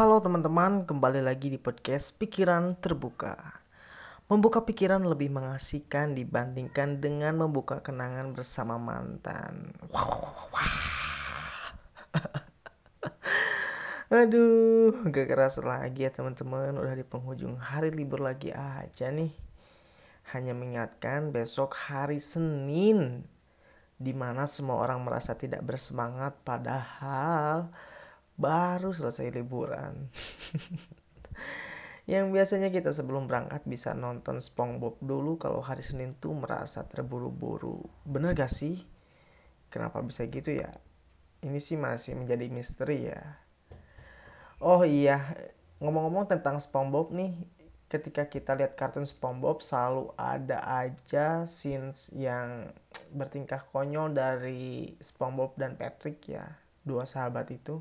Halo teman-teman, kembali lagi di podcast Pikiran Terbuka. Membuka pikiran lebih mengasihkan dibandingkan dengan membuka kenangan bersama mantan. Wow, Aduh, gak keras lagi ya teman-teman. Udah di penghujung hari libur lagi aja nih. Hanya mengingatkan besok hari Senin. Di mana semua orang merasa tidak bersemangat padahal baru selesai liburan. yang biasanya kita sebelum berangkat bisa nonton SpongeBob dulu kalau hari Senin tuh merasa terburu-buru. Bener gak sih? Kenapa bisa gitu ya? Ini sih masih menjadi misteri ya. Oh iya, ngomong-ngomong tentang SpongeBob nih, ketika kita lihat kartun SpongeBob selalu ada aja scenes yang bertingkah konyol dari SpongeBob dan Patrick ya, dua sahabat itu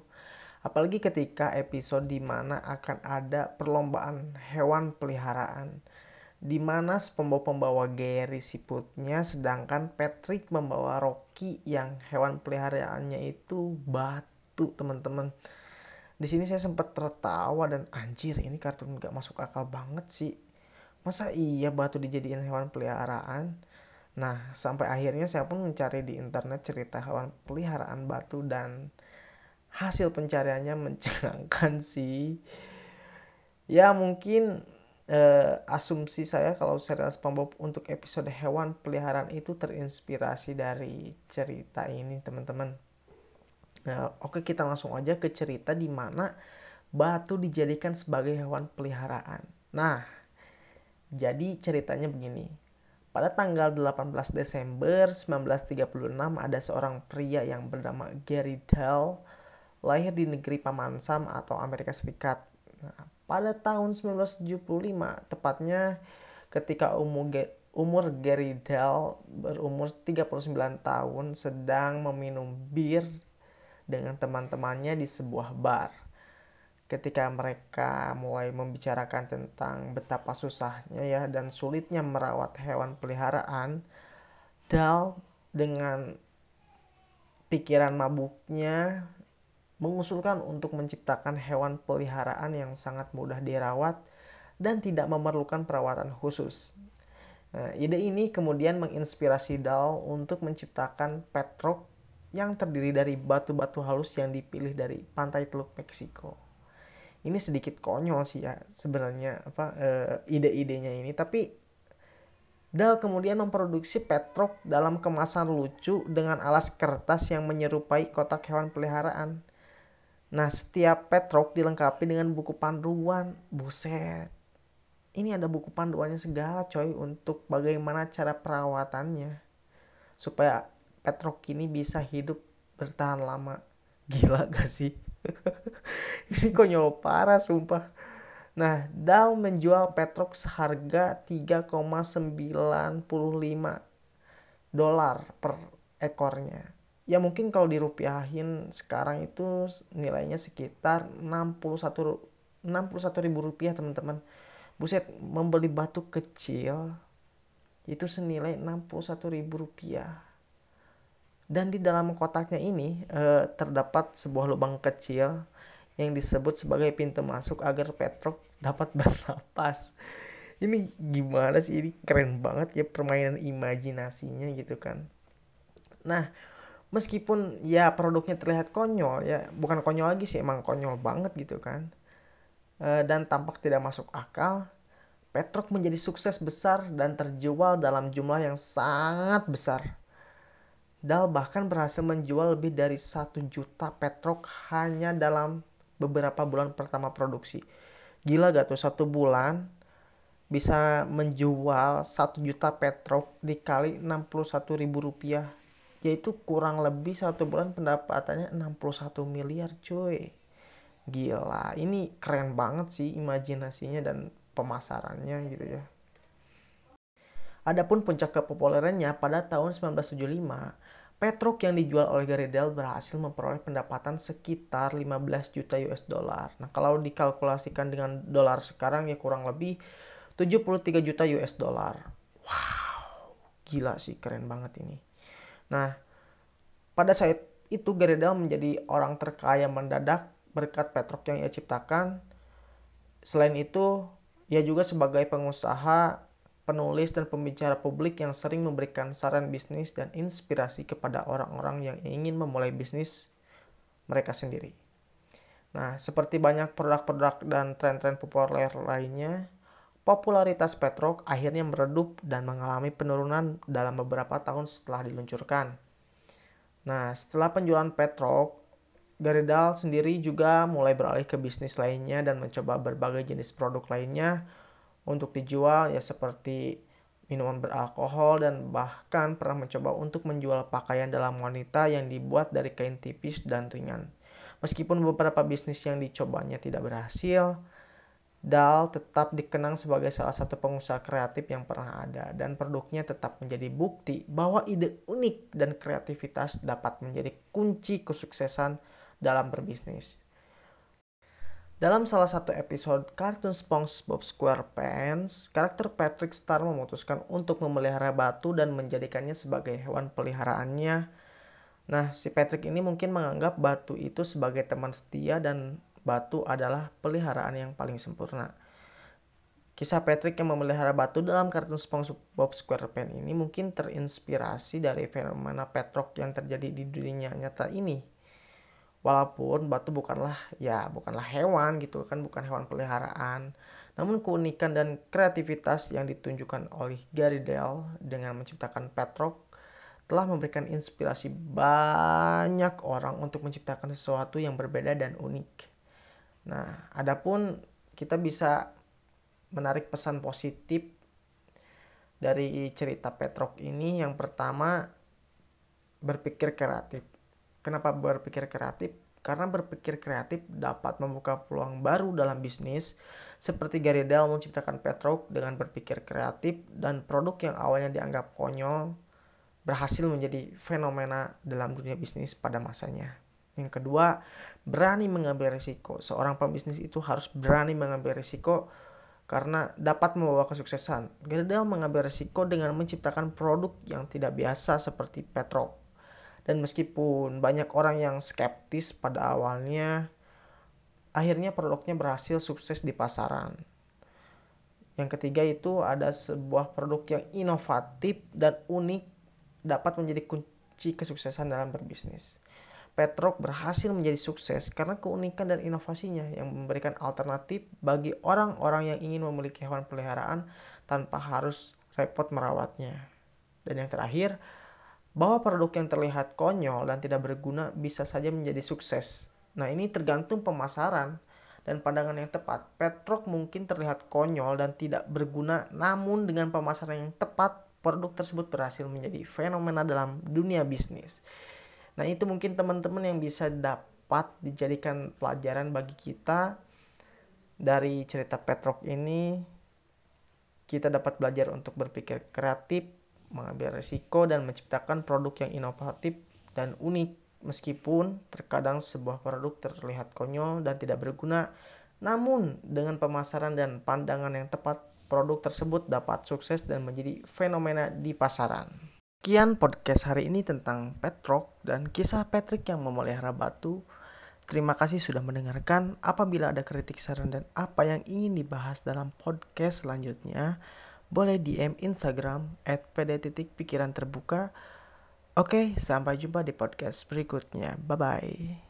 Apalagi ketika episode di mana akan ada perlombaan hewan peliharaan. Di mana pembawa-pembawa Gary siputnya sedangkan Patrick membawa Rocky yang hewan peliharaannya itu batu teman-teman. Di sini saya sempat tertawa dan anjir ini kartun gak masuk akal banget sih. Masa iya batu dijadiin hewan peliharaan? Nah, sampai akhirnya saya pun mencari di internet cerita hewan peliharaan batu dan hasil pencariannya mencengangkan sih. Ya mungkin eh, asumsi saya kalau serial SpongeBob untuk episode hewan peliharaan itu terinspirasi dari cerita ini teman-teman. Nah, oke kita langsung aja ke cerita di mana batu dijadikan sebagai hewan peliharaan. Nah jadi ceritanya begini. Pada tanggal 18 Desember 1936 ada seorang pria yang bernama Gary Dell lahir di negeri Paman Sam atau Amerika Serikat. Nah, pada tahun 1975, tepatnya ketika umur umur Gary Dell berumur 39 tahun sedang meminum bir dengan teman-temannya di sebuah bar. Ketika mereka mulai membicarakan tentang betapa susahnya ya dan sulitnya merawat hewan peliharaan, Dal dengan pikiran mabuknya mengusulkan untuk menciptakan hewan peliharaan yang sangat mudah dirawat dan tidak memerlukan perawatan khusus. Nah, ide ini kemudian menginspirasi Dal untuk menciptakan petrok yang terdiri dari batu-batu halus yang dipilih dari pantai Teluk Meksiko. Ini sedikit konyol sih ya sebenarnya apa e, ide-idenya ini, tapi Dal kemudian memproduksi petrok dalam kemasan lucu dengan alas kertas yang menyerupai kotak hewan peliharaan. Nah, setiap petrok dilengkapi dengan buku panduan. Buset. Ini ada buku panduannya segala coy untuk bagaimana cara perawatannya. Supaya petrok ini bisa hidup bertahan lama. Gila gak sih? ini konyol parah sumpah. Nah, Dal menjual petrok seharga 3,95 dolar per ekornya ya mungkin kalau dirupiahin sekarang itu nilainya sekitar 61 61 ribu rupiah teman-teman. Buset membeli batu kecil itu senilai 61 ribu rupiah. Dan di dalam kotaknya ini eh, terdapat sebuah lubang kecil yang disebut sebagai pintu masuk agar Petrok dapat bernapas. Ini gimana sih? Ini keren banget ya permainan imajinasinya gitu kan. Nah meskipun ya produknya terlihat konyol ya bukan konyol lagi sih emang konyol banget gitu kan e, dan tampak tidak masuk akal Petrok menjadi sukses besar dan terjual dalam jumlah yang sangat besar. Dal bahkan berhasil menjual lebih dari satu juta Petrok hanya dalam beberapa bulan pertama produksi. Gila gak tuh satu bulan bisa menjual satu juta Petrok dikali 61 ribu rupiah yaitu kurang lebih satu bulan pendapatannya 61 miliar cuy gila ini keren banget sih imajinasinya dan pemasarannya gitu ya Adapun puncak kepopulerannya pada tahun 1975 Petrok yang dijual oleh Garidel berhasil memperoleh pendapatan sekitar 15 juta US dollar. Nah, kalau dikalkulasikan dengan dolar sekarang ya kurang lebih 73 juta US dollar. Wow, gila sih keren banget ini. Nah, pada saat itu Garedal menjadi orang terkaya mendadak berkat Petrok yang ia ciptakan. Selain itu, ia juga sebagai pengusaha, penulis, dan pembicara publik yang sering memberikan saran bisnis dan inspirasi kepada orang-orang yang ingin memulai bisnis mereka sendiri. Nah, seperti banyak produk-produk dan tren-tren populer lainnya, popularitas Petrok akhirnya meredup dan mengalami penurunan dalam beberapa tahun setelah diluncurkan. Nah, setelah penjualan Petrok, Garidal sendiri juga mulai beralih ke bisnis lainnya dan mencoba berbagai jenis produk lainnya untuk dijual ya seperti minuman beralkohol dan bahkan pernah mencoba untuk menjual pakaian dalam wanita yang dibuat dari kain tipis dan ringan. Meskipun beberapa bisnis yang dicobanya tidak berhasil, Dal tetap dikenang sebagai salah satu pengusaha kreatif yang pernah ada dan produknya tetap menjadi bukti bahwa ide unik dan kreativitas dapat menjadi kunci kesuksesan dalam berbisnis. Dalam salah satu episode kartun SpongeBob SquarePants, karakter Patrick Star memutuskan untuk memelihara batu dan menjadikannya sebagai hewan peliharaannya. Nah, si Patrick ini mungkin menganggap batu itu sebagai teman setia dan batu adalah peliharaan yang paling sempurna. Kisah Patrick yang memelihara batu dalam kartun SpongeBob SquarePants ini mungkin terinspirasi dari fenomena Petrok yang terjadi di dunia nyata ini walaupun batu bukanlah ya bukanlah hewan gitu kan bukan hewan peliharaan namun keunikan dan kreativitas yang ditunjukkan oleh Gary Dell dengan menciptakan Petrok telah memberikan inspirasi banyak orang untuk menciptakan sesuatu yang berbeda dan unik. Nah, adapun kita bisa menarik pesan positif dari cerita Petrok ini yang pertama berpikir kreatif Kenapa berpikir kreatif? Karena berpikir kreatif dapat membuka peluang baru dalam bisnis, seperti Gary Dell menciptakan Petrok dengan berpikir kreatif dan produk yang awalnya dianggap konyol berhasil menjadi fenomena dalam dunia bisnis pada masanya. Yang kedua, berani mengambil risiko. Seorang pembisnis itu harus berani mengambil risiko karena dapat membawa kesuksesan. Gary Dell mengambil risiko dengan menciptakan produk yang tidak biasa seperti Petrok dan meskipun banyak orang yang skeptis pada awalnya, akhirnya produknya berhasil sukses di pasaran. Yang ketiga itu ada sebuah produk yang inovatif dan unik dapat menjadi kunci kesuksesan dalam berbisnis. Petrok berhasil menjadi sukses karena keunikan dan inovasinya yang memberikan alternatif bagi orang-orang yang ingin memiliki hewan peliharaan tanpa harus repot merawatnya. Dan yang terakhir, bahwa produk yang terlihat konyol dan tidak berguna bisa saja menjadi sukses. Nah, ini tergantung pemasaran dan pandangan yang tepat. Petrok mungkin terlihat konyol dan tidak berguna, namun dengan pemasaran yang tepat, produk tersebut berhasil menjadi fenomena dalam dunia bisnis. Nah, itu mungkin teman-teman yang bisa dapat dijadikan pelajaran bagi kita dari cerita Petrok ini. Kita dapat belajar untuk berpikir kreatif, mengambil resiko dan menciptakan produk yang inovatif dan unik meskipun terkadang sebuah produk terlihat konyol dan tidak berguna namun dengan pemasaran dan pandangan yang tepat produk tersebut dapat sukses dan menjadi fenomena di pasaran. Sekian podcast hari ini tentang Petrok dan kisah Patrick yang memelihara batu. Terima kasih sudah mendengarkan. Apabila ada kritik saran dan apa yang ingin dibahas dalam podcast selanjutnya, boleh DM Instagram at pd.pikiran terbuka. Oke, sampai jumpa di podcast berikutnya. Bye-bye.